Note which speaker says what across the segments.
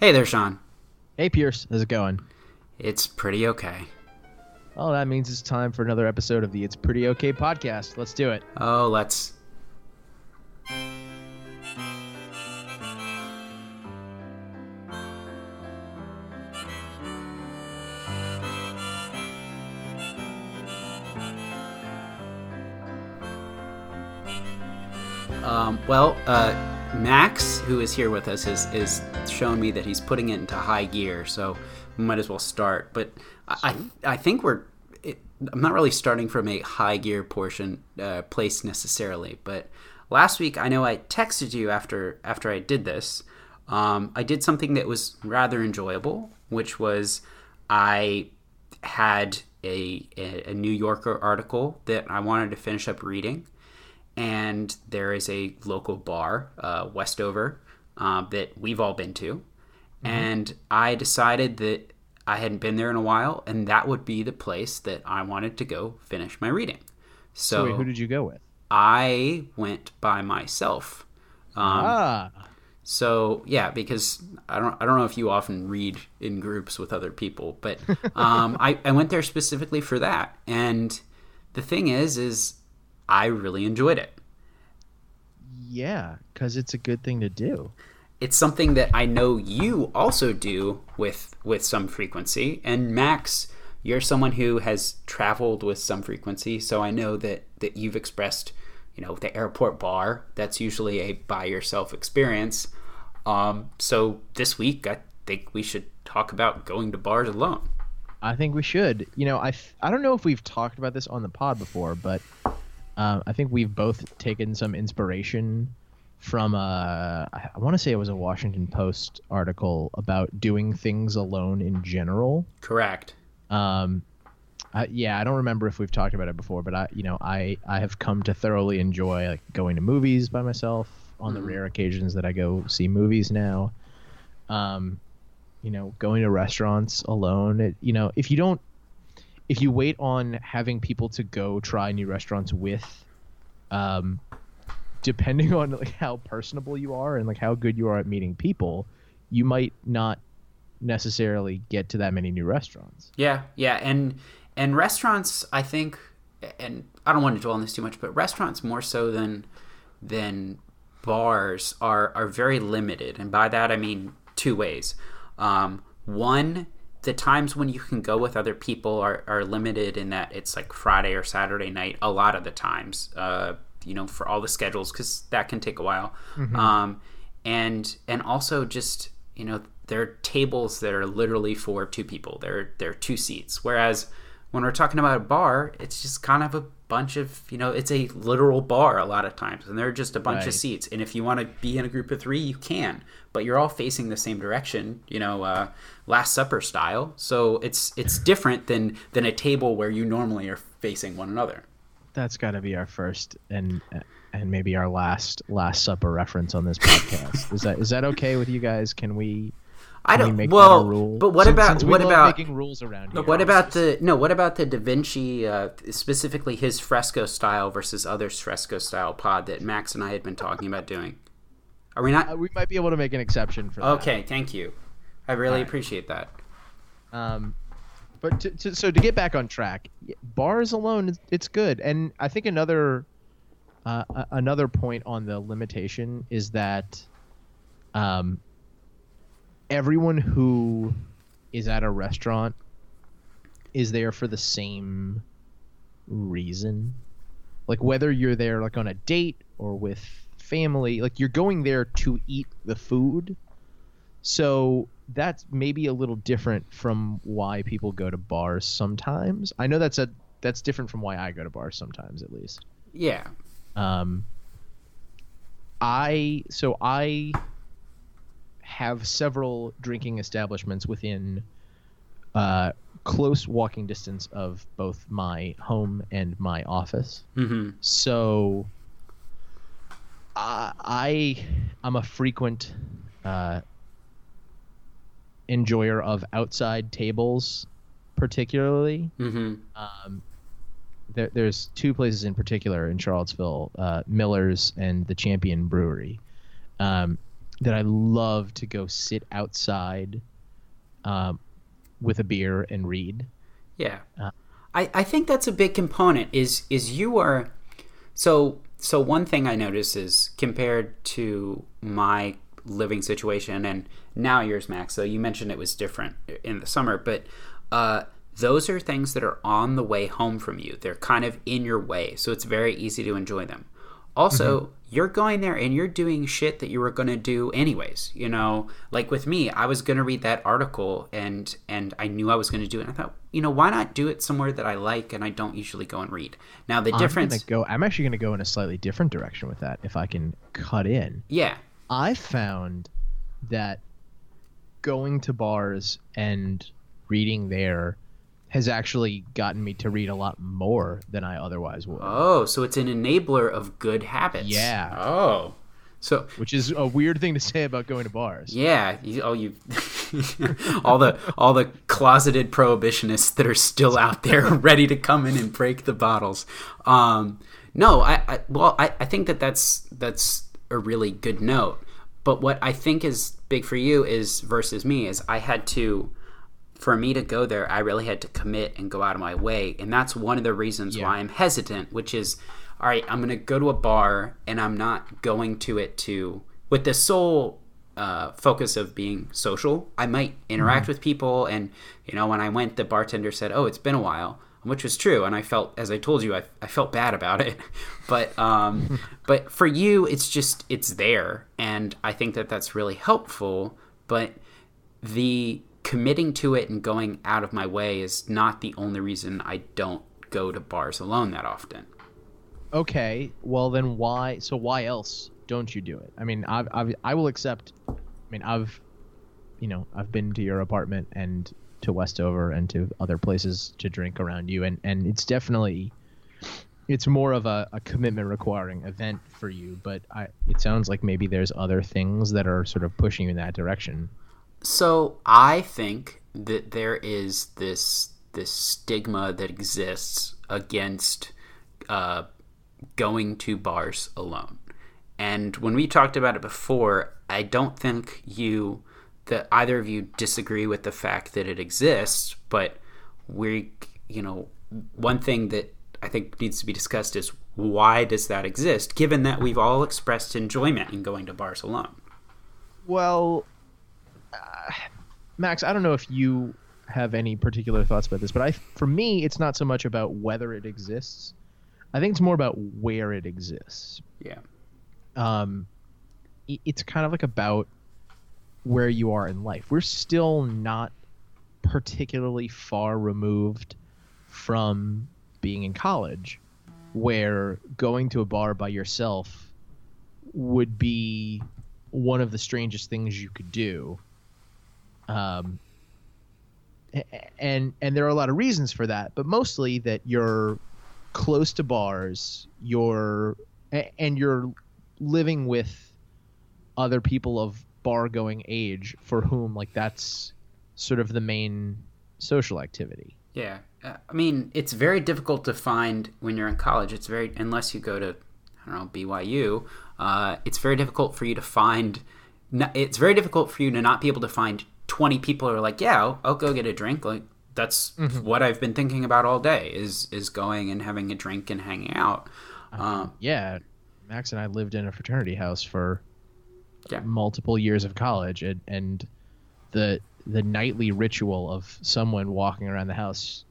Speaker 1: Hey there, Sean.
Speaker 2: Hey, Pierce. How's it going?
Speaker 1: It's pretty okay.
Speaker 2: Oh, that means it's time for another episode of the It's Pretty Okay podcast. Let's do it.
Speaker 1: Oh, let's. Um, well, uh, Max, who is here with us, is is showing me that he's putting it into high gear, so we might as well start. But I I, I think we're. It, I'm not really starting from a high gear portion uh, place necessarily, but last week I know I texted you after after I did this. Um, I did something that was rather enjoyable, which was I had a, a, a New Yorker article that I wanted to finish up reading and there is a local bar, uh, Westover, uh, that we've all been to. Mm-hmm. And I decided that I hadn't been there in a while, and that would be the place that I wanted to go finish my reading. So,
Speaker 2: So, wait, who did you go with?
Speaker 1: I went by myself. Um,
Speaker 2: ah,
Speaker 1: so yeah, because I don't I don't know if you often read in groups with other people, but um, I, I went there specifically for that. And the thing is, is I really enjoyed it.
Speaker 2: Yeah, because it's a good thing to do.
Speaker 1: It's something that I know you also do with with some frequency. And Max, you're someone who has traveled with some frequency, so I know that that you've expressed, you know, the airport bar. That's usually a by yourself experience. Um, so this week, I think we should talk about going to bars alone.
Speaker 2: I think we should. You know, I I don't know if we've talked about this on the pod before, but um, I think we've both taken some inspiration from a I, I want to say it was a Washington Post article about doing things alone in general.
Speaker 1: Correct.
Speaker 2: Um, I, yeah, I don't remember if we've talked about it before, but I, you know, I I have come to thoroughly enjoy like going to movies by myself on the
Speaker 1: Mhm.
Speaker 2: rare occasions that I go see movies now. Um, you know, going to restaurants alone. It, you know, if you don't, if you wait on having people to go try new restaurants with, um, depending on like how personable you are and like how good you are at meeting people, you might not necessarily get to that many new restaurants.
Speaker 1: Yeah, yeah, and and restaurants, I think, and I don't want to dwell on this too much, but restaurants more so than than bars are are very limited, and by that I mean two ways. Um, one, the times when you can go with other people are, are limited in that it's like Friday or Saturday night. A lot of the times, uh, you know, for all the schedules, because that can take a while. Um, and and also just you know there are tables that are literally for two people. There there are two seats. Whereas when we're talking about a bar, it's just kind of a bunch of you know it's a literal bar a lot of times, and there are just a bunch of seats. And if you want to be in a group of three, you can, but you're all facing the same direction. You know, uh, Last Supper style. So it's it's different than than a table where you normally are facing one another.
Speaker 2: That's got to be our first and and maybe our last last supper reference on this podcast. is that is that okay with you guys? Can we?
Speaker 1: I
Speaker 2: we
Speaker 1: don't.
Speaker 2: make
Speaker 1: well,
Speaker 2: rule?
Speaker 1: but what
Speaker 2: Since-
Speaker 1: about
Speaker 2: since we
Speaker 1: what about
Speaker 2: making rules around here?
Speaker 1: What about the no? What about the Da Vinci, uh, specifically his fresco style versus others' fresco style pod that Max and I had been talking about doing? Are we
Speaker 2: Uh,
Speaker 1: not?
Speaker 2: we might be able to make an exception for that.
Speaker 1: Okay, thank you. I really
Speaker 2: Alright.
Speaker 1: appreciate that.
Speaker 2: Um, but to, to, so to get back on track, bars alone, it's- it's good. And I think another uh, another point on the limitation is that um, everyone who is at a restaurant is there for the same reason. Like whether you're there like on a date or with family, like you're going there to eat the food. So that's maybe a little different from why people go to bars sometimes. I know that's a that's different from why I go to bars sometimes at least.
Speaker 1: Yeah.
Speaker 2: Um I so I have several drinking establishments within uh close walking distance of both my home and my office.
Speaker 1: Mm-hmm.
Speaker 2: So I I I'm a frequent uh, enjoyer of outside tables, particularly.
Speaker 1: Mm-hmm.
Speaker 2: Um, there, there's two places in particular in Charlottesville: uh, Miller's and the Champion Brewery. Um, that I love to go sit outside um, with a beer and read.
Speaker 1: Yeah. I, I think that's a big component is is you are so so one thing I notice is compared to my living situation and now yours Max so you mentioned it was different in the summer but uh, those are things that are on the way home from you. They're kind of in your way so it's very easy to enjoy them also mm-hmm. you're going there and you're doing shit that you were going to do anyways you know like with me i was going to read that article and and i knew i was going to do it and i thought you know why not do it somewhere that i like and i don't usually go and read now the
Speaker 2: I'm
Speaker 1: difference
Speaker 2: gonna go. I'm actually going to go in a slightly different direction with that. If I can cut in,
Speaker 1: yeah
Speaker 2: I found that going to bars and reading there has actually gotten me to read a lot more than I otherwise would.
Speaker 1: oh so it's an enabler of good habits
Speaker 2: Yeah.
Speaker 1: oh so
Speaker 2: which is a weird thing to say about going to bars.
Speaker 1: Yeah, you, oh, you, all the all the closeted prohibitionists that are still out there, ready to come in and break the bottles. Um, no, I, I well, I, I think that that's that's a really good note. But what I think is big for you is versus me is I had to, for me to go there, I really had to commit and go out of my way, and that's one of the reasons
Speaker 2: Yeah.
Speaker 1: why I'm hesitant. Which is, all right, I'm gonna go to a bar and I'm not going to it to with the sole uh, focus of being social. I might interact with people, and you know, when I went, the bartender said, "Oh, it's been a while," which was true, and I felt, as I told you, I, I felt bad about it. but um, but for you, it's just it's there, and I think that that's really helpful. But the committing to it and going out of my way is not the only reason I don't go to bars alone that often.
Speaker 2: Okay, well then why? So why else don't you do it? I mean, I've, I've I will accept. I mean, I've, you know, I've been to your apartment and to Westover and to other places to drink around you, and and it's definitely, it's more of a, a commitment requiring event for you. But I, it sounds like maybe there's other things that are sort of pushing you in that direction.
Speaker 1: So I think that there is this this stigma that exists against uh, going to bars alone. And when we talked about it before, I don't think you that either of you disagree with the fact that it exists, but we you know, one thing that I think needs to be discussed is why does that exist given that we've all expressed enjoyment in going to bars alone.
Speaker 2: Well, uh, Max, I don't know if you have any particular thoughts about this, but I, for me, it's not so much about whether it exists. I think it's more about where it exists.
Speaker 1: Yeah.
Speaker 2: Um, it's kind of like about where you are in life. We're still not particularly far removed from being in college, where going to a bar by yourself would be one of the strangest things you could do. Um, and and there are a lot of reasons for that, but mostly that you're close to bars, you're and you're living with other people of bar going age for whom like that's sort of the main social activity.
Speaker 1: Yeah, uh, I mean, it's very difficult to find when you're in college. It's very unless you go to I don't know BYU. Uh, it's very difficult for you to find. It's very difficult for you to not be able to find 20 people are like, yeah, I'll, I'll go get a drink. Like that's what I've been thinking about all day is is going and having a drink and hanging out. Um,
Speaker 2: Yeah, Max and I lived in a fraternity house for
Speaker 1: Yeah.
Speaker 2: multiple years of college, and, and the the nightly ritual of someone walking around the house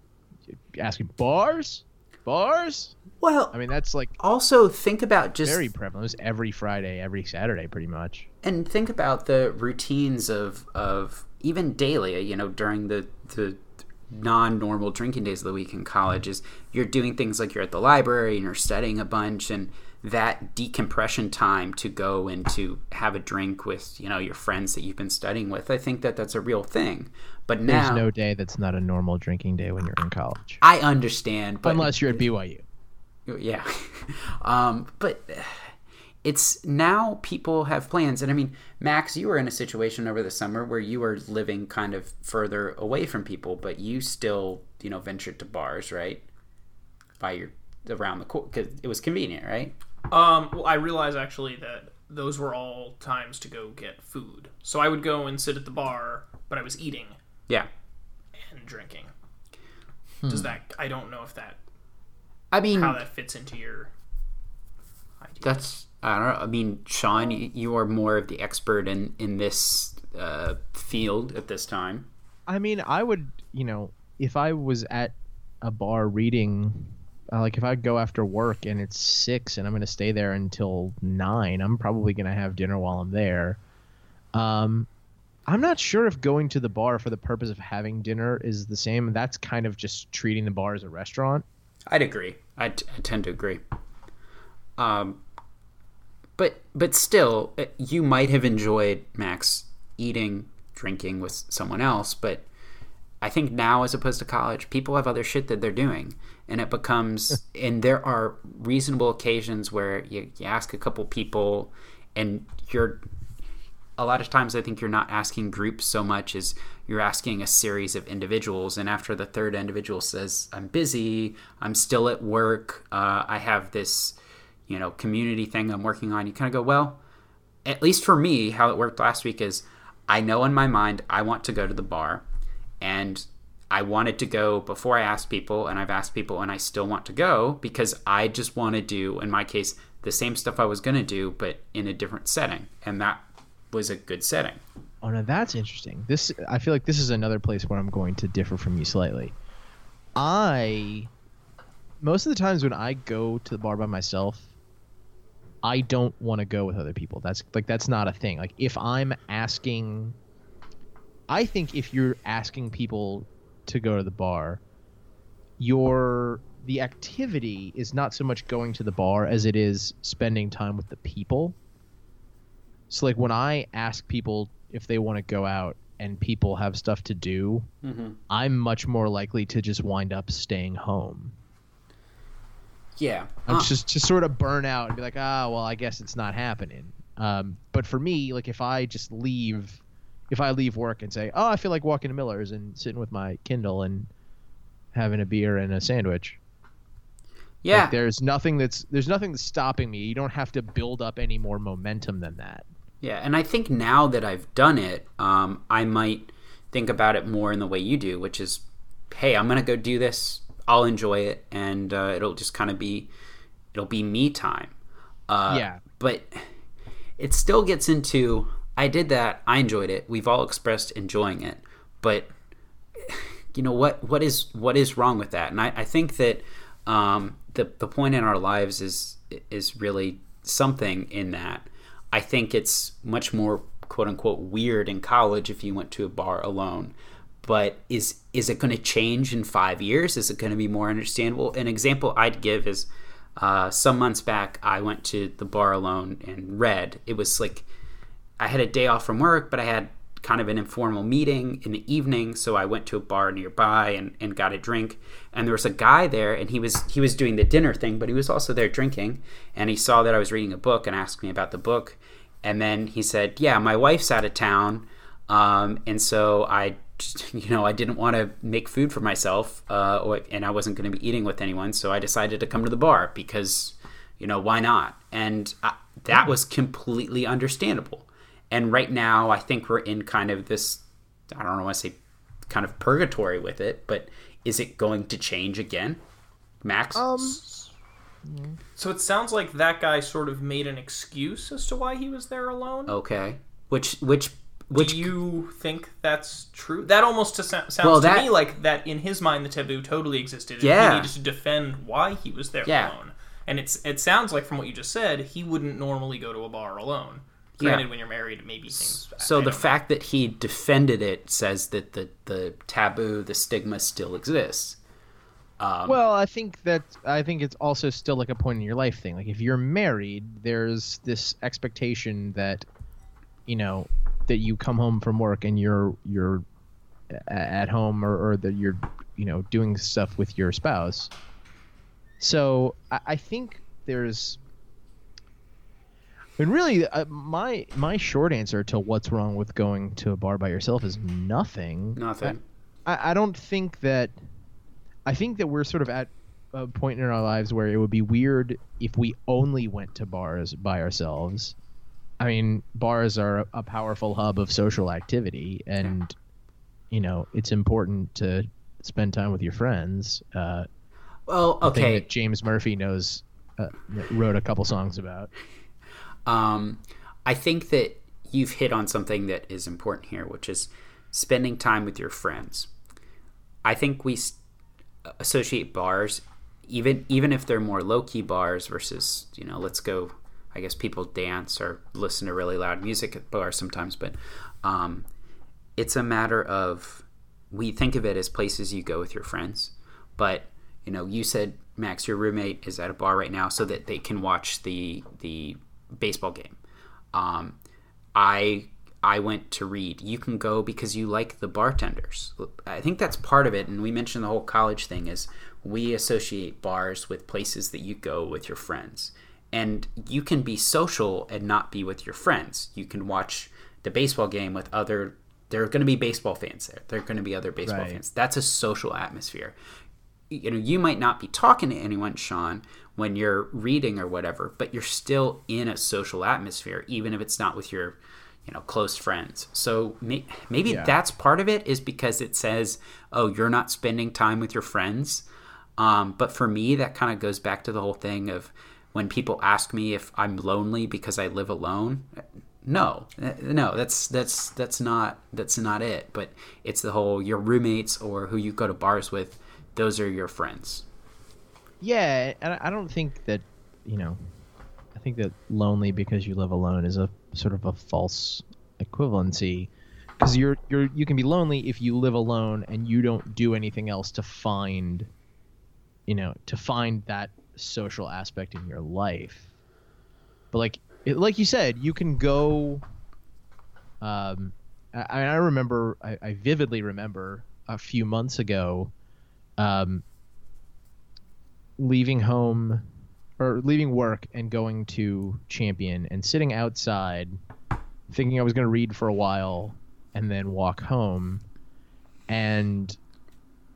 Speaker 2: asking bars, bars.
Speaker 1: well,
Speaker 2: I mean, that's like
Speaker 1: also think about just
Speaker 2: very prevalent. It was every Friday, every Saturday, pretty much.
Speaker 1: and think about the routines of of even daily you know during the the non-normal drinking days of the week in college is you're doing things like you're at the library and you're studying a bunch and that decompression time to go and to have a drink with you know your friends that you've been studying with i think that that's a real thing. But now There's
Speaker 2: no day that's not a normal drinking day when you're in college,
Speaker 1: i understand but
Speaker 2: unless you're at BYU.
Speaker 1: yeah. Um, but it's now people have plans and i mean max you were in a situation over the summer where you were living kind of further away from people but you still you know ventured to bars right by your around the court because it was convenient right
Speaker 3: Um, well, I realize actually that those were all times to go get food. So I would go and sit at the bar, but I was eating
Speaker 1: Yeah.
Speaker 3: and drinking. Does that? I don't know if that
Speaker 1: I mean,
Speaker 3: how that fits into your idea.
Speaker 1: that's I don't know. I mean, Sean, you, are more of the expert in in this uh, field at this time.
Speaker 2: I mean, I would, you know, if I was at a bar reading, uh, like if I go after work and it's six and I'm going to stay there until nine, I'm probably going to have dinner while I'm there. Um, I'm not sure if going to the bar for the purpose of having dinner is the same. That's kind of just treating the bar as a restaurant.
Speaker 1: I'd agree. I, t- I tend to agree. Um, but but still, uh, you might have enjoyed Max eating, drinking with someone else. But I think now, as opposed to college, people have other shit that they're doing, and it becomes. and there are reasonable occasions where you, you ask a couple people, and you're. A lot of times, I think you're not asking groups so much as you're asking a series of individuals. And after the third individual says, "I'm busy," "I'm still at work," uh, "I have this," you know, community thing I'm working on, you kind of go, "Well." at least for me, how it worked last week is I know in my mind I want to go to the bar and I wanted to go before I asked people and I've asked people and I still want to go because I just want to do in my case the same stuff I was going to do but in a different setting and that was a good setting.
Speaker 2: Oh no, that's interesting. This I feel like this is another place where I'm going to differ from you slightly. I most of the times when I go to the bar by myself, I don't want to go with other people. That's like that's not a thing. Like if I'm asking I think if you're asking people to go to the bar, your the activity is not so much going to the bar as it is spending time with the people. So like when I ask people if they want to go out and people have stuff to do,
Speaker 1: Mm-hmm.
Speaker 2: I'm much more likely to just wind up staying home.
Speaker 1: Yeah.
Speaker 2: I'm
Speaker 1: Uh,
Speaker 2: just to sort of burn out and be like, ah, well, I guess it's not happening. Um, but for me, like if I just leave, if I leave work and say, oh, I feel like walking to Miller's and sitting with my Kindle and having a beer and a sandwich,
Speaker 1: yeah.
Speaker 2: like, there's nothing that's there's nothing that's stopping me. You don't have to build up any more momentum than that.
Speaker 1: Yeah, and I think now that I've done it, um, I might think about it more in the way you do, which is, hey, I'm gonna go do this. I'll enjoy it, and uh, it'll just kind of be, it'll be me time. Uh,
Speaker 2: Yeah.
Speaker 1: But it still gets into. I did that. I enjoyed it. We've all expressed enjoying it, but you know what? What is what is wrong with that? And I, I think that um, the the point in our lives is is really something in that. I think it's much more quote unquote weird in college if you went to a bar alone. But is is it going to change in five years? Is it going to be more understandable? An example I'd give is uh, some months back I went to the bar alone and read. It was like I had a day off from work, but I had kind of an informal meeting in the evening, so I went to a bar nearby and, and got a drink. And there was a guy there, and he was he was doing the dinner thing, but he was also there drinking. And he saw that I was reading a book and asked me about the book. And then he said, "Yeah, my wife's out of town, um, and so I." just- You know, I didn't want to make food for myself, uh, or, and I wasn't going to be eating with anyone, so I decided to come to the bar because, you know, why not? And I, that was completely understandable. And right now, I think we're in kind of this, I don't want to say kind of purgatory with it, but is it going to change again? Max?
Speaker 3: So it sounds like that guy sort of made an excuse as to why he was there alone.
Speaker 1: okay. Which, which, which,
Speaker 3: Do you think that's true? That almost to sounds
Speaker 1: Well,
Speaker 3: to
Speaker 1: that-
Speaker 3: me like that in his mind the taboo totally existed. And
Speaker 1: Yeah.
Speaker 3: he needed to defend why he was there
Speaker 1: Yeah.
Speaker 3: alone. And it's it sounds like from what you just said, he wouldn't normally go to a bar alone.
Speaker 1: Yeah.
Speaker 3: Granted, when you're married, maybe things.
Speaker 1: so
Speaker 3: I
Speaker 1: the
Speaker 3: don't know.
Speaker 1: fact that he defended it says that the, the taboo, the stigma still exists. Um,
Speaker 2: Well, I think that I think it's also still like a point in your life thing. Like if you're married, there's this expectation that you know that you come home from work and you're you're at home or, or that you're you know doing stuff with your spouse. So I, I think there's. And really, uh, my my short answer to what's wrong with going to a bar by yourself is nothing.
Speaker 1: nothing.
Speaker 2: I, I don't think that. I think that we're sort of at a point in our lives where it would be weird if we only went to bars by ourselves. I mean, bars are a powerful hub of social activity, and you know it's important to spend time with your friends. Uh,
Speaker 1: well, okay.
Speaker 2: that James Murphy knows uh, wrote a couple songs about.
Speaker 1: Um, I think that you've hit on something that is important here, which is spending time with your friends. I think we associate bars, even even if they're more low key bars versus you know, let's go. I guess people dance or listen to really loud music at bars sometimes, but um, it's a matter of we think of it as places you go with your friends, but you know, you said Max, your roommate is at a bar right now so that they can watch the the baseball game. Um, I I went to read. You can go because you like the bartenders. I think that's part of it. And we mentioned the whole college thing is we associate bars with places that you go with your friends. And you can be social and not be with your friends. You can watch the baseball game with other there are going to be baseball fans there. There are going to be other baseball right. fans. That's a social atmosphere. You know, you might not be talking to anyone, Sean, when you're reading or whatever, but you're still in a social atmosphere, even if it's not with your, you know, close friends. So may- maybe yeah. that's part of it is because it says, oh, you're not spending time with your friends. Um, but for me, that kind of goes back to the whole thing of when people ask me if I'm lonely because I live alone no. Eh, no that's that's that's not that's not it. But it's the whole your roommates or who you go to bars with those are your friends.
Speaker 2: Yeah and i don't think that you know i think that lonely because you live alone is a sort of a false equivalency. Because you're you're you can be lonely if you live alone and you don't do anything else to find you know to find that social aspect in your life but like it, like you said, you can go. Um, I, I remember, I, I vividly remember a few months ago, um, leaving home or leaving work and going to Champion and sitting outside, thinking I was going to read for a while and then walk home, and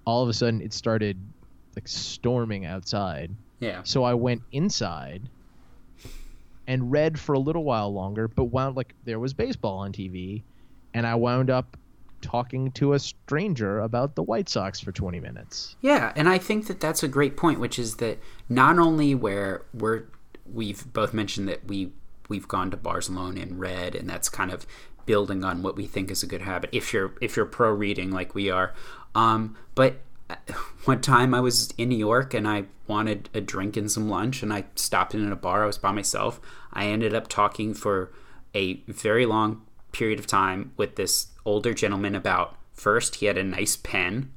Speaker 2: all of a sudden it started like storming outside.
Speaker 1: Yeah.
Speaker 2: So I went inside and read for a little while longer, but wound like there was baseball on TV, and I wound up talking to a stranger about the White Sox for 20 minutes.
Speaker 1: Yeah, and I think that that's a great point, which is that not only where we're we've both mentioned that we we've gone to bars alone and read, and that's kind of building on what we think is a good habit. If you're if you're pro reading like we are, um, but one time I was in New York and I wanted a drink and some lunch, and I stopped in at a bar. I was by myself. I ended up talking for a very long period of time with this older gentleman about first, he had a nice pen.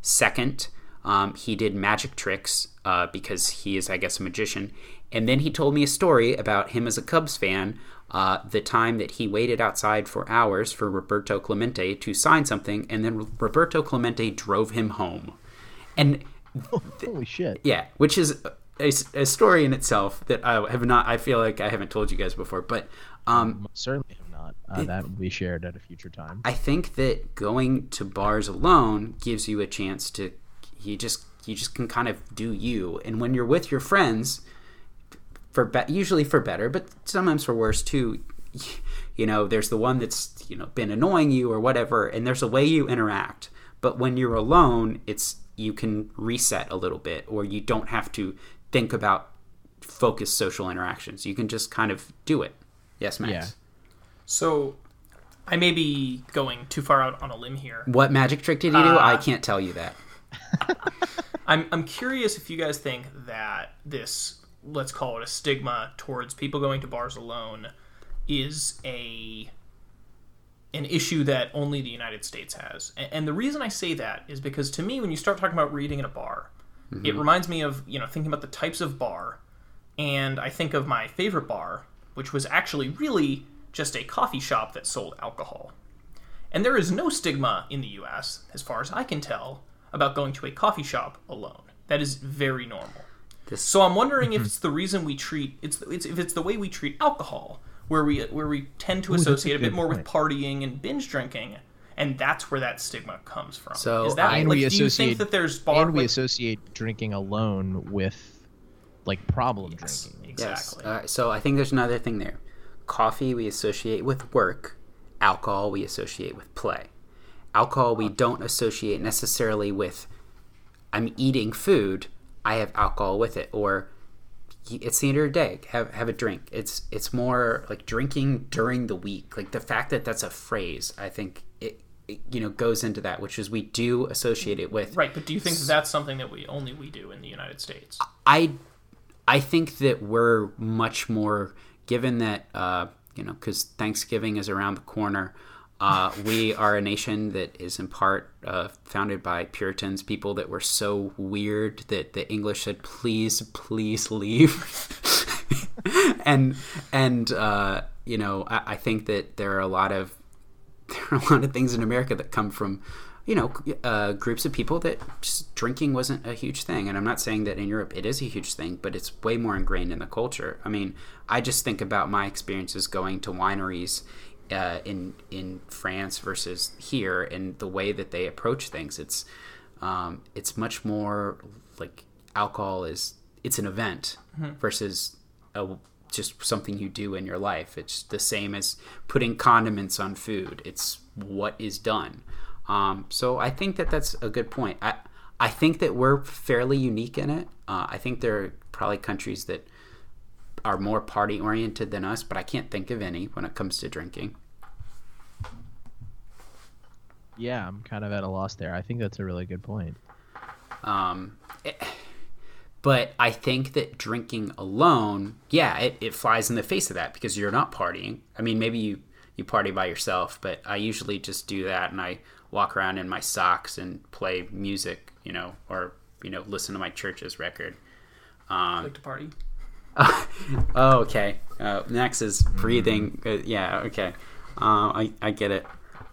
Speaker 1: Second, um, he did magic tricks uh, because he is, I guess, a magician. And then he told me a story about him as a Cubs fan, uh, the time that he waited outside for hours for Roberto Clemente to sign something, and then Roberto Clemente drove him home. And
Speaker 2: holy shit!
Speaker 1: Yeah, which is a, a, story in itself that I have not. I feel like I haven't told you guys before, but um,
Speaker 2: certainly have not. Uh, it, that will be shared at a future time.
Speaker 1: I think that going to bars alone gives you a chance to. You just you just can kind of do you, and when you're with your friends, for be- usually for better, but sometimes for worse too. You know, there's the one that's you know been annoying you or whatever, and there's a way you interact. But when you're alone, it's you can reset a little bit, or you don't have to think about focused social interactions. You can just kind of do it. Yes, Max. Yeah.
Speaker 3: So I may be going too far out on a limb here.
Speaker 1: What magic trick did you do? Uh, I can't tell you that.
Speaker 3: I'm I'm curious if you guys think that this let's call it a stigma towards people going to bars alone is a an issue that only the United States has. And the reason I say that is because to me, when you start talking about reading in a bar, mm-hmm. it reminds me of, you know, thinking about the types of bar. And I think of my favorite bar, which was actually really just a coffee shop that sold alcohol. And there is no stigma in the US, as far as I can tell, about going to a coffee shop alone. That is very normal. This... So I'm wondering if mm-hmm. it's the reason we treat it's, it's if it's the way we treat alcohol where we where we tend to Ooh, associate a, a bit more point. with partying and binge drinking, and that's where that stigma comes from.
Speaker 1: So
Speaker 3: is that
Speaker 2: and
Speaker 3: like,
Speaker 2: we
Speaker 3: do you think that there's bar,
Speaker 2: and we like, associate drinking alone with like problem
Speaker 3: yes,
Speaker 2: drinking.
Speaker 3: Exactly.
Speaker 1: Yes. Uh, so I think there's another thing there. coffee we associate with work, alcohol we associate with play. Alcohol we don't associate necessarily with I'm eating food, I have alcohol with it, or it's the end of the day. Have have a drink. It's it's more like drinking during the week. Like the fact that that's a phrase, I think it, it you know goes into that, which is we do associate it with.
Speaker 3: Right, but do you think that that's something that we only we do in the United States?
Speaker 1: I I think that we're much more given that uh, you know because Thanksgiving is around the corner. Uh, we are a nation that is in part uh, founded by Puritans, people that were so weird that the English said, "Please, please leave." and and uh, you know, I, I, think that there are a lot of there are a lot of things in America that come from you know uh, groups of people that just drinking wasn't a huge thing. And I'm not saying that in Europe it is a huge thing, but it's way more ingrained in the culture. I mean, I just think about my experiences going to wineries uh, in in France versus here and the way that they approach things. It's um, it's much more like alcohol is it's an event mm-hmm. versus a, just something you do in your life. It's the same as putting condiments on food. It's what is done. Um, so I think that that's a good point. I I think that we're fairly unique in it. Uh, I think there are probably countries that are more party oriented than us, but I can't think of any when it comes to drinking.
Speaker 2: Yeah, I'm kind of at a loss there. I think that's a really good point.
Speaker 1: Um, it, eh, but I think that drinking alone, yeah, it, it flies in the face of that because you're not partying. I mean, maybe you you party by yourself, but I usually just do that and I walk around in my socks and play music, you know, or you know, listen to my Chvrches record.
Speaker 3: Um, like to party.
Speaker 1: oh, okay. Uh, next is breathing. Uh, yeah, okay. Uh, I I get it.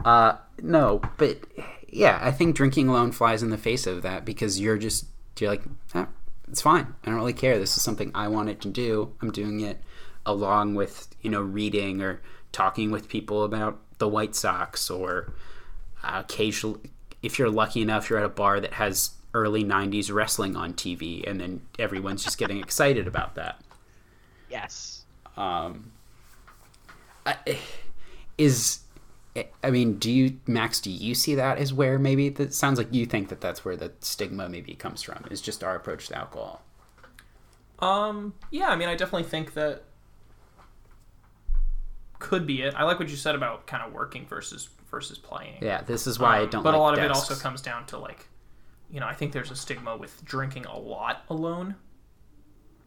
Speaker 1: Uh, no, but yeah, I think drinking alone flies in the face of that because you're just you're like, eh, it's fine. I don't really care. This is something I wanted to do. I'm doing it along with you know reading or talking with people about the White Sox or uh, occasionally if you're lucky enough you're at a bar that has early 90s wrestling on TV and then everyone's just getting excited about that.
Speaker 2: Yes.
Speaker 1: Um I, is I mean, do you, Max? Do you see that as where maybe that sounds like you think that that's where the stigma maybe comes from? Is just our approach to alcohol.
Speaker 3: Um. Yeah. I mean, I definitely think that could be it. I like what you said about kind of working versus versus playing.
Speaker 1: Yeah. This is why um, I don't.
Speaker 3: But
Speaker 1: like
Speaker 3: a lot
Speaker 1: desks.
Speaker 3: of it also comes down to like, you know, I think there's a stigma with drinking a lot alone.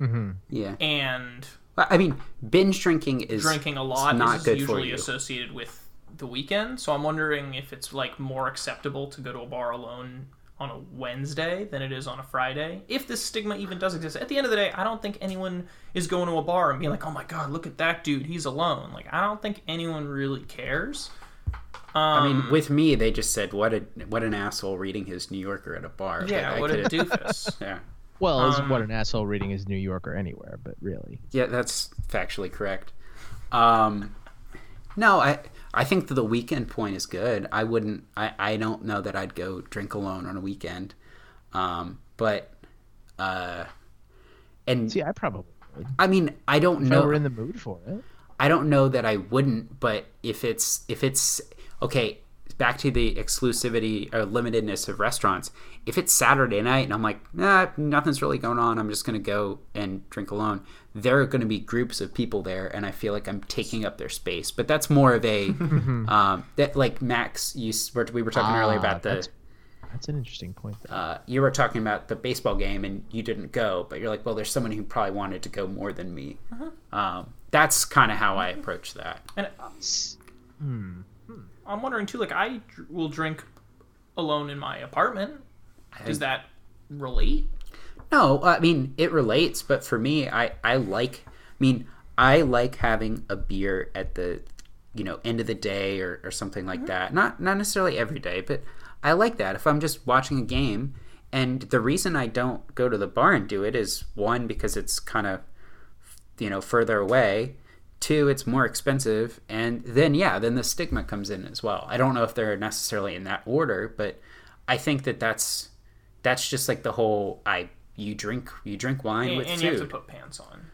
Speaker 2: Mm-hmm.
Speaker 1: Yeah.
Speaker 3: And.
Speaker 1: I mean, binge drinking is
Speaker 3: drinking a lot
Speaker 1: not
Speaker 3: is
Speaker 1: good
Speaker 3: usually
Speaker 1: for you.
Speaker 3: associated with the weekend. So I'm wondering if it's like more acceptable to go to a bar alone on a Wednesday than it is on a Friday. If this stigma even does exist. At the end of the day, I don't think anyone is going to a bar and being like, "Oh my god, look at that dude, he's alone." Like I don't think anyone really cares. Um,
Speaker 1: I mean, with me, they just said, "What a what an asshole reading his New Yorker at a bar."
Speaker 3: Yeah, what a doofus.
Speaker 1: yeah.
Speaker 2: Well,
Speaker 3: Um,
Speaker 2: what an asshole reading his New Yorker anywhere, but really.
Speaker 1: Yeah, that's factually correct. Um, no, I I think that the weekend point is good. I wouldn't. I I don't know that I'd go drink alone on a weekend. Um, but uh, and
Speaker 2: See, I probably would.
Speaker 1: I mean, I don't
Speaker 2: If
Speaker 1: know.
Speaker 2: We're in the mood for it.
Speaker 1: I don't know that I wouldn't, but if it's if it's okay, back to the exclusivity or limitedness of restaurants. If it's Saturday night and I'm like, nah, nothing's really going on, I'm just gonna go and drink alone. There are going to be groups of people there, and I feel like I'm taking up their space. But that's more of a um, that like Max. You s- we were talking earlier
Speaker 2: Ah,
Speaker 1: about the
Speaker 2: that's- That's an interesting point.
Speaker 1: Uh, you were talking about the baseball game and you didn't go, but you're like, well, there's someone who probably wanted to go more than me. Um, that's kind of how I approach that.
Speaker 3: And
Speaker 2: Hmm.
Speaker 3: I'm wondering too. Like I dr- will drink alone in my apartment. Does that relate?
Speaker 1: No, I mean it relates, but for me, I I like. I mean, I like having a beer at the, you know, end of the day or, or something like mm-hmm. that. Not not necessarily every day, but I like that. If I'm just watching a game, and the reason I don't go to the bar and do it is one because it's kind of, you know, further away. Two, it's more expensive, and then yeah, then the stigma comes in as well. I don't know if they're necessarily in that order, but I think that that's that's just like the whole I you drink you drink wine
Speaker 3: And,
Speaker 1: with
Speaker 3: and
Speaker 1: food.
Speaker 3: you have to put pants on.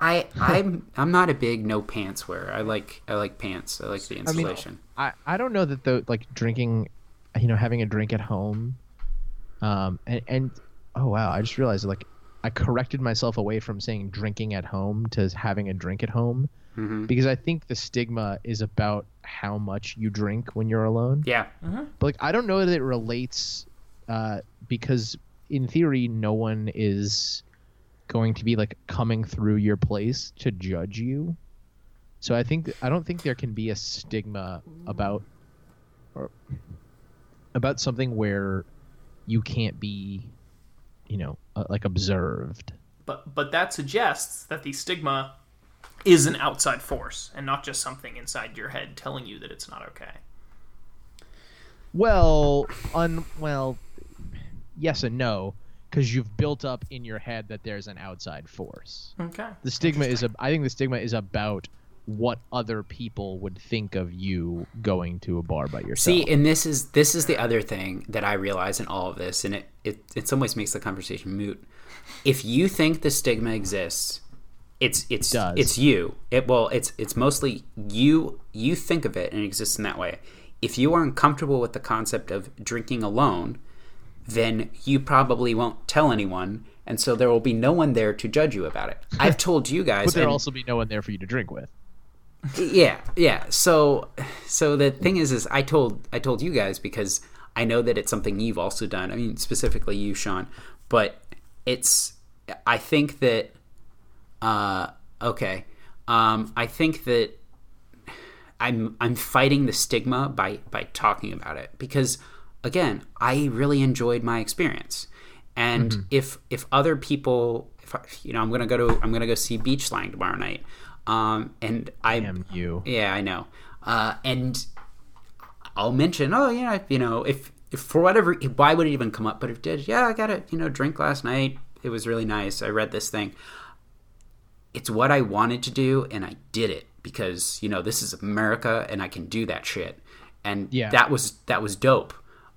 Speaker 1: I I'm I'm not a big no pants wearer. I like I like pants. I like the
Speaker 2: I mean,
Speaker 1: insulation.
Speaker 2: I, I don't know that the like drinking, you know, having a drink at home, um, and and oh wow, I just realized like I corrected myself away from saying drinking at home to having a drink at home
Speaker 1: hmm
Speaker 2: because I think the stigma is about how much you drink when you're alone.
Speaker 1: Yeah.
Speaker 2: But like I don't know that it relates, uh, because in theory, no one is going to be like coming through your place to judge you. So I think I don't think there can be a stigma about or about something where you can't be, you know, uh, like observed.
Speaker 3: But but that suggests that the stigma is an outside force and not just something inside your head telling you that it's not okay.
Speaker 2: Well, un well, yes and no, because you've built up in your head that there's an outside force.
Speaker 3: Okay.
Speaker 2: The stigma is a. I think the stigma is about what other people would think of you going to a bar by yourself.
Speaker 1: See, and this is this is the other thing that I realize in all of this, and it, it in some ways makes the conversation moot. If you think the stigma exists, it's it's
Speaker 2: does.
Speaker 1: it's you. It well, it's it's mostly you. You think of it and it exists in that way. If you are uncomfortable with the concept of drinking alone, then you probably won't tell anyone, and so there will be no one there to judge you about it. I've told you guys,
Speaker 2: but there'll also be no one there for you to drink with.
Speaker 1: yeah yeah so so the thing is is i told i told you guys because i know that it's something you've also done i mean specifically you sean but it's i think that uh okay um i think that i'm i'm fighting the stigma by by talking about it because again i really enjoyed my experience and if if other people if I, you know i'm gonna go to i'm gonna go see beach slang tomorrow night um and i
Speaker 2: Damn you.
Speaker 1: yeah, I know. Uh, and I'll mention, oh yeah, you know, if, if for whatever, why would it even come up? But if it did, yeah, I got a you know drink last night. It was really nice. I read this thing. It's what I wanted to do, and I did it because you know this is America, and I can do that shit. And
Speaker 2: Yeah.
Speaker 1: that was that was dope.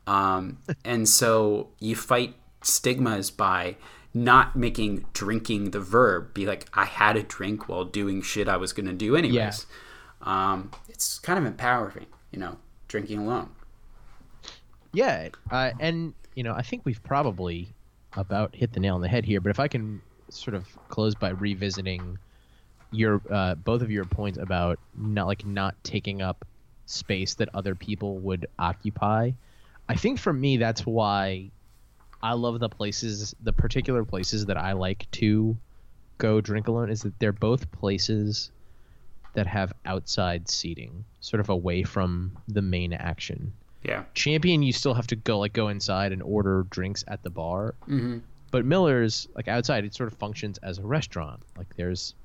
Speaker 1: Um, and so you fight stigmas by not making drinking the verb be like I had a drink while doing shit I was gonna do anyways. Um, it's kind of empowering, you know, drinking alone.
Speaker 2: Yeah, uh, and you know, I think we've probably about hit the nail on the head here. But if I can sort of close by revisiting your uh, both of your points about not like not taking up space that other people would occupy, I think for me that's why I love the places, the particular places that I like to go drink alone is that they're both places that have outside seating, sort of away from the main action.
Speaker 1: Yeah.
Speaker 2: champion you still have to go like go inside and order drinks at the bar.
Speaker 1: Hmm
Speaker 2: but miller's like outside it sort of functions as a restaurant. Like there's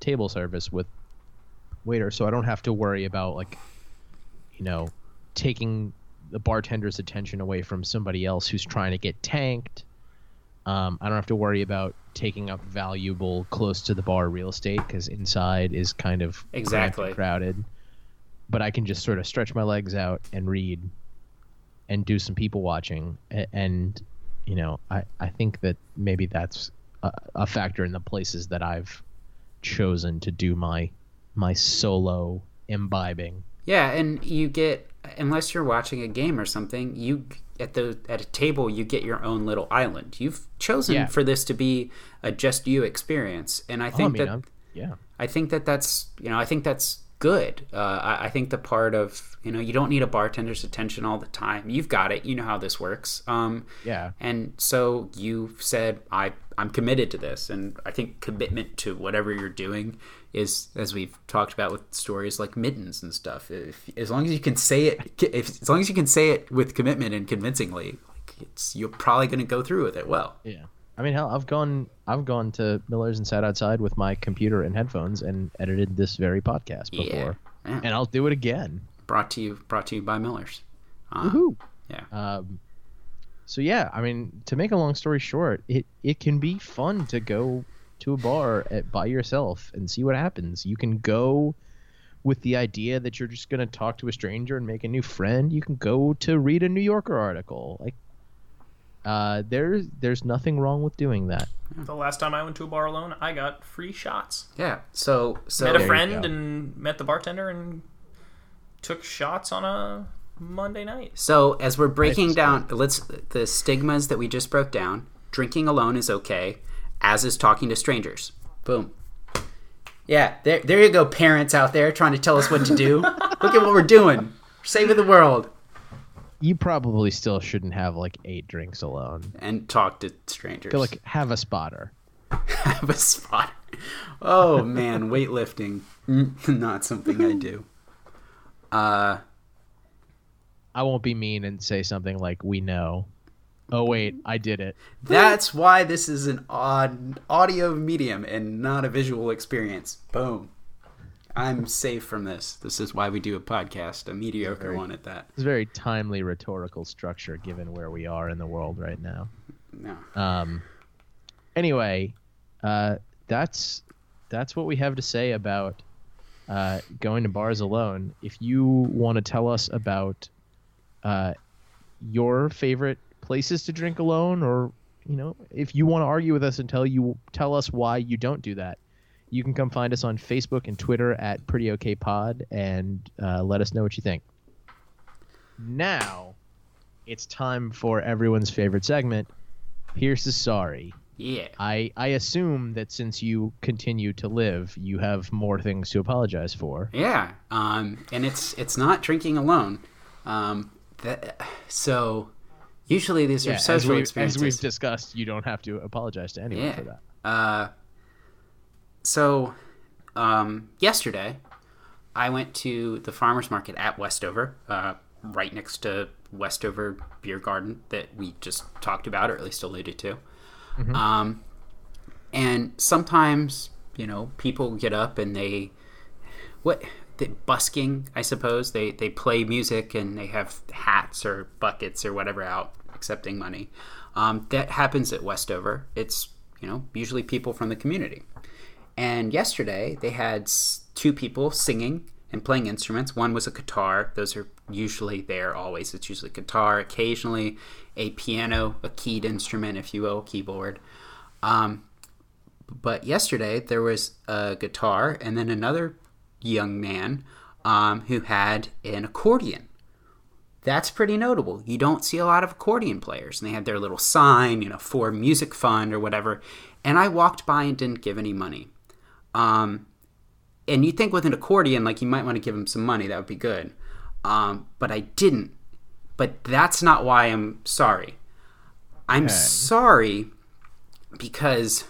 Speaker 2: table service with waiter so i don't have to worry about like you know taking the bartender's attention away from somebody else who's trying to get tanked. Um, i don't have to worry about taking up valuable close to the bar real estate because inside is kind of
Speaker 1: Exactly.
Speaker 2: crowded. But i can just sort of stretch my legs out and read and do some people watching and you know i i think that maybe that's a, a factor in the places that i've chosen to do my my solo imbibing
Speaker 1: Yeah, and you get unless you're watching a game or something, you at the at a table you get your own little island. You've chosen
Speaker 2: Yeah.
Speaker 1: for this to be a just you experience, and I
Speaker 2: Oh, I
Speaker 1: think
Speaker 2: mean,
Speaker 1: that
Speaker 2: I'm- yeah
Speaker 1: I think that that's you know I think that's good. Uh, I, I think the part of you know you don't need a bartender's attention all the time. You've got it. You know how this works. Um,
Speaker 2: yeah
Speaker 1: and so you said I I'm committed to this, and I think commitment to whatever you're doing is, as we've talked about with stories like mittens and stuff. If, as long as you can say it, if, as long as you can say it with commitment and convincingly, like it's you're probably going to go through with it well.
Speaker 2: yeah i mean hell i've gone i've gone to miller's and sat outside with my computer and headphones and edited this very podcast before
Speaker 1: Yeah.
Speaker 2: and i'll do it again
Speaker 1: Brought to you, brought to you by Miller's. Uh,
Speaker 2: Woohoo.
Speaker 1: yeah.
Speaker 2: Um, so yeah, I mean, to make a long story short, it it can be fun to go to a bar at, by yourself and see what happens. You can go with the idea that you're just going to talk to a stranger and make a new friend. You can go to read a New Yorker article. Like Uh, there's there's nothing wrong with doing that.
Speaker 3: The last time I went to a bar alone, I got free shots.
Speaker 1: Yeah. So so
Speaker 3: met a friend and met the bartender and took shots on a Monday night.
Speaker 1: So as we're breaking down, let's the stigmas that we just broke down. Drinking alone is okay, as is talking to strangers. Boom. Yeah, there, there you go, parents out there trying to tell us what to do. Look at what we're doing. We're saving the world.
Speaker 2: You probably still shouldn't have like eight drinks alone.
Speaker 1: And talk to strangers.
Speaker 2: Like have a spotter.
Speaker 1: have a spotter. Oh man, weightlifting. Not something I do. Uh
Speaker 2: I won't be mean and say something like we know. Oh wait, I did it.
Speaker 1: That's why this is an odd audio medium and not a visual experience. Boom. I'm safe from this. This is why we do a podcast, a mediocre one at that.
Speaker 2: It's a very timely rhetorical structure given where we are in the world right now.
Speaker 1: No.
Speaker 2: Um. Anyway, uh, that's that's what we have to say about uh, going to bars alone. If you want to tell us about uh, your favorite places to drink alone, or you know, if you want to argue with us and tell you tell us why you don't do that, you can come find us on Facebook and Twitter at Pretty Okay Pod and uh, let us know what you think. Now, it's time for everyone's favorite segment. Pierce is sorry.
Speaker 1: Yeah.
Speaker 2: I I assume that since you continue to live, you have more things to apologize for.
Speaker 1: Yeah. Um and it's it's not drinking alone. Um that, so usually these are
Speaker 2: as,
Speaker 1: social
Speaker 2: we,
Speaker 1: experiences.
Speaker 2: as we've discussed, you don't have to apologize to anyone
Speaker 1: Yeah.
Speaker 2: for that.
Speaker 1: Uh, so, um, yesterday, I went to the farmers market at Westover, uh, right next to Westover Beer Garden that we just talked about, or at least alluded to. Um, and sometimes, you know, people get up and they, what, the busking, I suppose. They they play music and they have hats or buckets or whatever out accepting money. Um, that happens at Westover. It's you know usually people from the community. And yesterday they had two people singing and playing instruments. One was a guitar. Those are usually there always. It's usually guitar, occasionally a piano, a keyed instrument, if you will, keyboard. Um, but yesterday there was a guitar and then another young man um, who had an accordion. That's pretty notable. You don't see a lot of accordion players, and they had their little sign, you know, for music fund or whatever. And I walked by and didn't give any money. Um, and you think with an accordion, like you might want to give him some money, that would be good. Um, but I didn't. But that's not why I'm sorry. I'm
Speaker 2: Okay.
Speaker 1: sorry because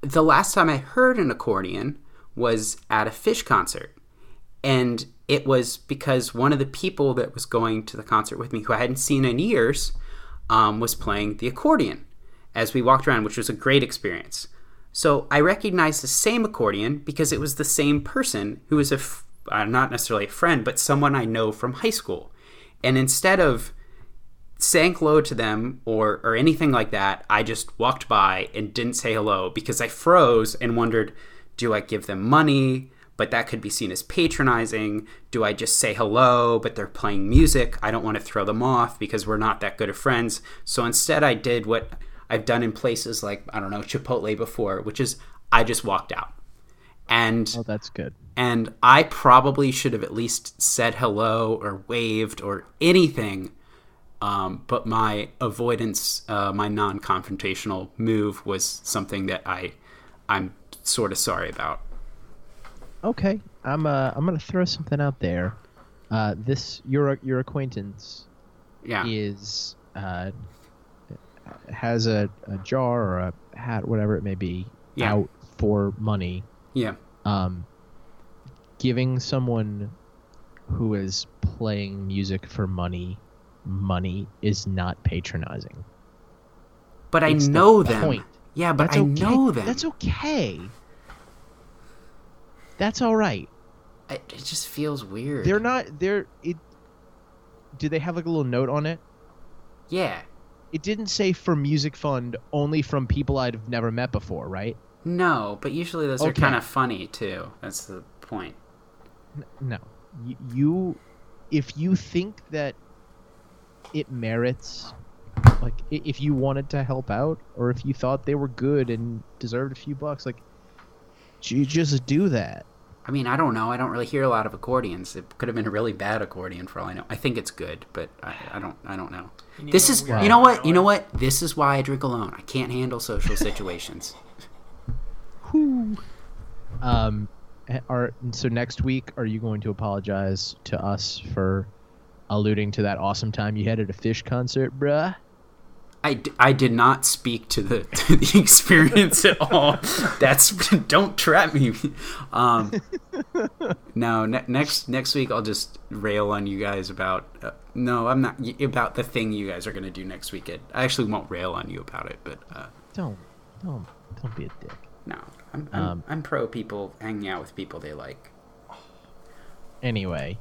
Speaker 1: the last time I heard an accordion was at a Phish concert. And it was because one of the people that was going to the concert with me, who I hadn't seen in years, um, was playing the accordion as we walked around, which was a great experience. So I recognized the same accordion because it was the same person who was a, f- uh, not necessarily a friend, but someone I know from high school. And instead of saying hello to them or or anything like that. I just walked by and didn't say hello because I froze and wondered, do I give them money? But that could be seen as patronizing. Do I just say hello, but they're playing music? I don't want to throw them off because we're not that good of friends. So instead, I did what I've done in places like, I don't know, Chipotle before, which is I just walked out. And
Speaker 2: Oh, that's good.
Speaker 1: and I probably should have at least said hello or waved or anything. Um, but my avoidance, uh, my non-confrontational move was something that I, I'm sort of sorry about.
Speaker 2: Okay, I'm uh I'm gonna throw something out there. Uh, this your your acquaintance
Speaker 1: Yeah,
Speaker 2: is uh has a, a jar or a hat, whatever it may be,
Speaker 1: Yeah.
Speaker 2: out for money.
Speaker 1: yeah,
Speaker 2: Um, giving someone who is playing music for money money is not patronizing.
Speaker 1: but I
Speaker 2: It's the
Speaker 1: know them.
Speaker 2: point.
Speaker 1: Yeah, but
Speaker 2: That's
Speaker 1: I
Speaker 2: okay.
Speaker 1: know them.
Speaker 2: That's okay. That's all right.
Speaker 1: I- it just feels weird.
Speaker 2: They're not. They're. It. Do they have like a little note on it?
Speaker 1: yeah,
Speaker 2: It didn't say for music fund only from people I'd have never met before, right?
Speaker 1: no, but usually those are kind of funny too. That's the point.
Speaker 2: No. You, you if you think that it merits Like if you wanted to help out, or if you thought they were good and deserved a few bucks, like you just do that.
Speaker 1: I mean, I don't know. I don't really hear a lot of accordions. It could have been a really bad accordion for all I know. I think it's good, but I, I don't. I don't know. This is.
Speaker 3: weird
Speaker 1: You know what? You know what? This is why I drink alone. I can't handle social situations.
Speaker 2: Um, are so next week, are you going to apologize to us for alluding to that awesome time you had at a Phish concert, bruh?
Speaker 1: I, d- I did not speak to the to the experience at all. That's don't trap me. Um, no, ne- next next week I'll just rail on you guys about. Uh, no, I'm not y- about the thing you guys are gonna do next weekend. I actually won't rail on you about it, but uh,
Speaker 2: Don't, don't, don't be a dick.
Speaker 1: no, I'm I'm,
Speaker 2: Um,
Speaker 1: I'm pro people hanging out with people they like.
Speaker 2: Anyway,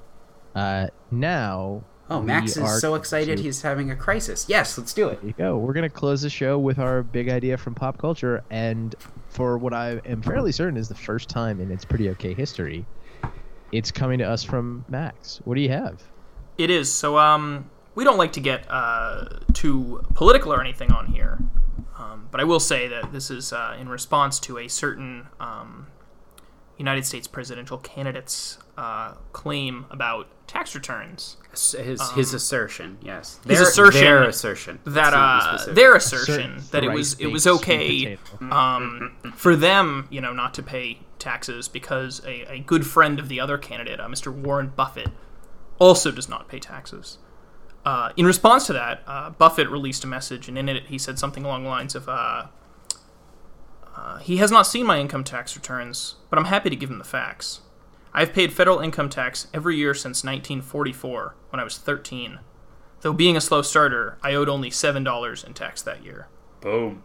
Speaker 2: uh, now.
Speaker 1: Oh, Max
Speaker 2: we are
Speaker 1: is so excited
Speaker 2: to-
Speaker 1: he's having a crisis. Yes, let's do it.
Speaker 2: There you go. We're gonna close the show with our big idea from pop culture, and for what I am fairly certain is the first time in its pretty okay history, it's coming to us from Max. What do you have?
Speaker 3: It is. So, um, we don't like to get uh, too political or anything on here, um, but I will say that this is uh, in response to a certain um, United States presidential candidate's uh, claim about tax returns.
Speaker 1: S- His his assertion, yes.
Speaker 3: Um, his
Speaker 1: Their-
Speaker 3: assertion
Speaker 1: their assertion.
Speaker 3: That
Speaker 1: Let's not be
Speaker 3: uh, their assertion that it was it was okay um, for them, you know, not to pay taxes because a, a good friend of the other candidate, uh, Mr. Warren Buffett, also does not pay taxes. Uh, in response to that, uh, Buffett released a message, and in it he said something along the lines of, uh, "He has not seen my income tax returns, but I'm happy to give him the facts. I've paid federal income tax every year since 1944, when I was 13. Though being a slow starter, I owed only seven dollars in tax that year.
Speaker 1: Boom.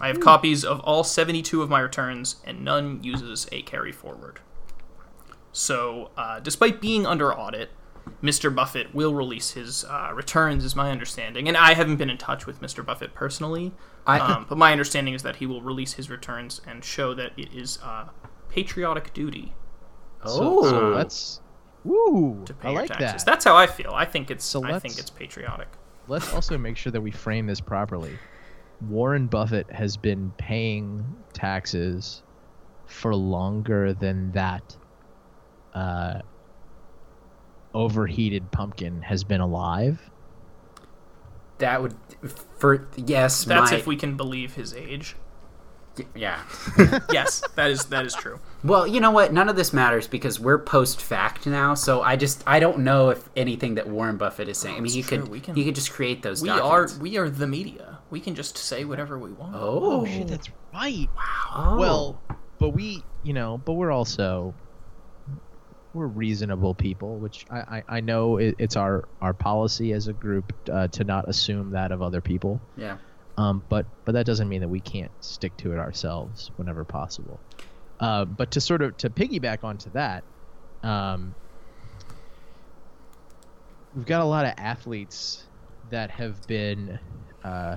Speaker 3: I have copies of all 72 of my returns, and none uses a carry forward. So, uh, despite being under audit, Mr. Buffett will release his uh, returns, is my understanding. And I haven't been in touch with Mr. Buffett personally,
Speaker 1: I-
Speaker 3: um, but my understanding is that he will release his returns and show that it is uh, patriotic duty
Speaker 1: Oh,
Speaker 2: so let's. Woo!
Speaker 3: to pay
Speaker 2: I like
Speaker 3: taxes.
Speaker 2: that.
Speaker 3: That's how I feel. I think it's
Speaker 2: So
Speaker 3: I think it's patriotic.
Speaker 2: Let's also make sure that we frame this properly. Warren Buffett has been paying taxes for longer than that uh, overheated pumpkin has been alive.
Speaker 1: that would for yes.
Speaker 3: That's
Speaker 1: my,
Speaker 3: if we can believe his age.
Speaker 1: yeah.
Speaker 3: yes, that is that is true.
Speaker 1: Well, you know what? None of this matters because we're post fact now. So I just I don't know if anything that Warren Buffett is saying. I mean,
Speaker 3: It's
Speaker 1: he
Speaker 3: true,
Speaker 1: could
Speaker 3: we can-
Speaker 1: he could just create those.
Speaker 3: We
Speaker 1: documents.
Speaker 3: are we are the media. We can just say whatever we want.
Speaker 1: Oh, oh
Speaker 2: shit, that's right.
Speaker 1: oh.
Speaker 2: Well, but we, you know, but we're also we're reasonable people, which I I, I know it, it's our our policy as a group uh, to not assume that of other people.
Speaker 1: yeah.
Speaker 2: Um, but but that doesn't mean that we can't stick to it ourselves whenever possible. Uh, but to sort of to piggyback onto that, um, we've got a lot of athletes that have been uh,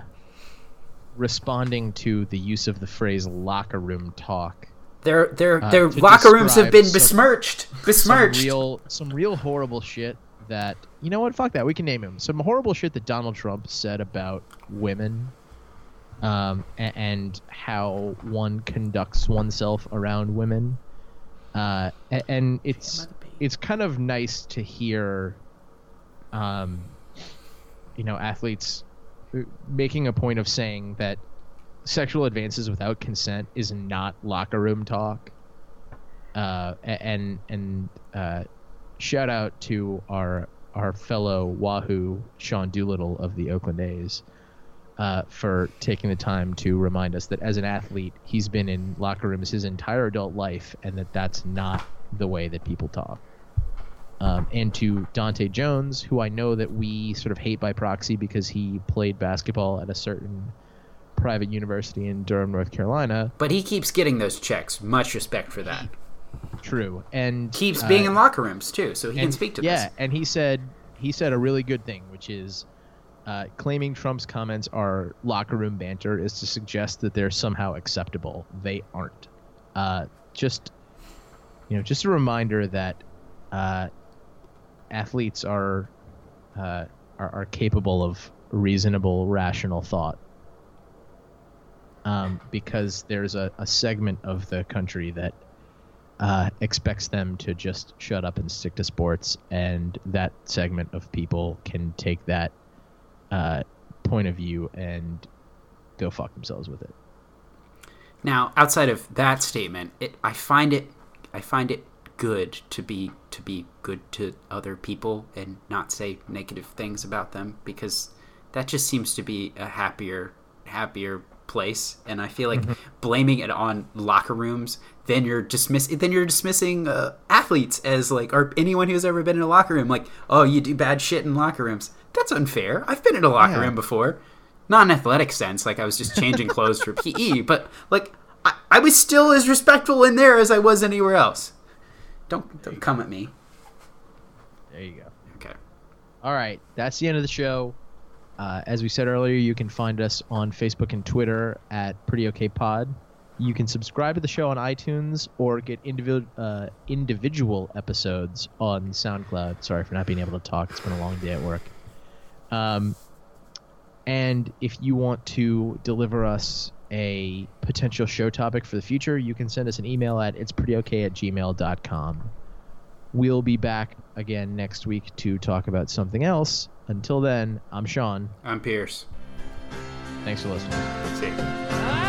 Speaker 2: responding to the use of the phrase locker room talk.
Speaker 1: Their their
Speaker 2: Uh,
Speaker 1: their
Speaker 2: to
Speaker 1: locker rooms have been
Speaker 2: some-
Speaker 1: besmirched. Besmirched.
Speaker 2: Some real some real horrible shit that you know what? Fuck that. We can name him. Some horrible shit that Donald Trump said about women, um, a- and how one conducts oneself around women. Uh, a- and it's it's kind of nice to hear, um, you know, athletes uh, making a point of saying that sexual advances without consent is not locker room talk. Uh, and and uh, shout out to our our fellow Wahoo Sean Doolittle of the Oakland A's uh, for taking the time to remind us that as an athlete, he's been in locker rooms his entire adult life, and that that's not the way that people talk. Um, and to Dahntay Jones, who I know that we sort of hate by proxy because he played basketball at a certain private university in Durham, North Carolina.
Speaker 1: But he keeps getting those checks. Much respect for that.
Speaker 2: True, and
Speaker 1: Keeps
Speaker 2: uh,
Speaker 1: being in locker rooms too, so he can speak to
Speaker 2: yeah,
Speaker 1: this.
Speaker 2: and he said he said a really good thing, which is uh, claiming Trump's comments are locker room banter is to suggest that they're somehow acceptable. They aren't. Uh, just you know, just a reminder that uh, athletes are, uh, are are capable of reasonable, rational thought. Um, because there's a, a segment of the country that uh, expects them to just shut up and stick to sports, and that segment of people can take that uh, point of view and go fuck themselves with it.
Speaker 1: Now, outside of that statement, it I find it I find it good to be to be good to other people and not say negative things about them because that just seems to be a happier happier place and i feel like mm-hmm. blaming it on locker rooms then you're dismiss then you're dismissing uh, athletes as like or anyone who's ever been in a locker room like oh you do bad shit in locker rooms. That's unfair. I've been in a locker yeah. room before. Not in athletic sense like i was just changing clothes for pe but like I, I was still as respectful in there as i was anywhere else. Don't don't come at me.
Speaker 2: There you go.
Speaker 1: Okay.
Speaker 2: All right. That's the end of the show uh, as we said earlier, you can find us on Facebook and Twitter at Pretty Okay Pod. You can subscribe to the show on iTunes or get individual uh, individual episodes on SoundCloud. Sorry for not being able to talk; it's been a long day at work. Um, and if you want to deliver us a potential show topic for the future, you can send us an email at it's at gmail.com. We'll be back again next week to talk about something else. Until then, I'm Sean.
Speaker 1: I'm Pierce.
Speaker 2: Thanks for listening.
Speaker 1: See you.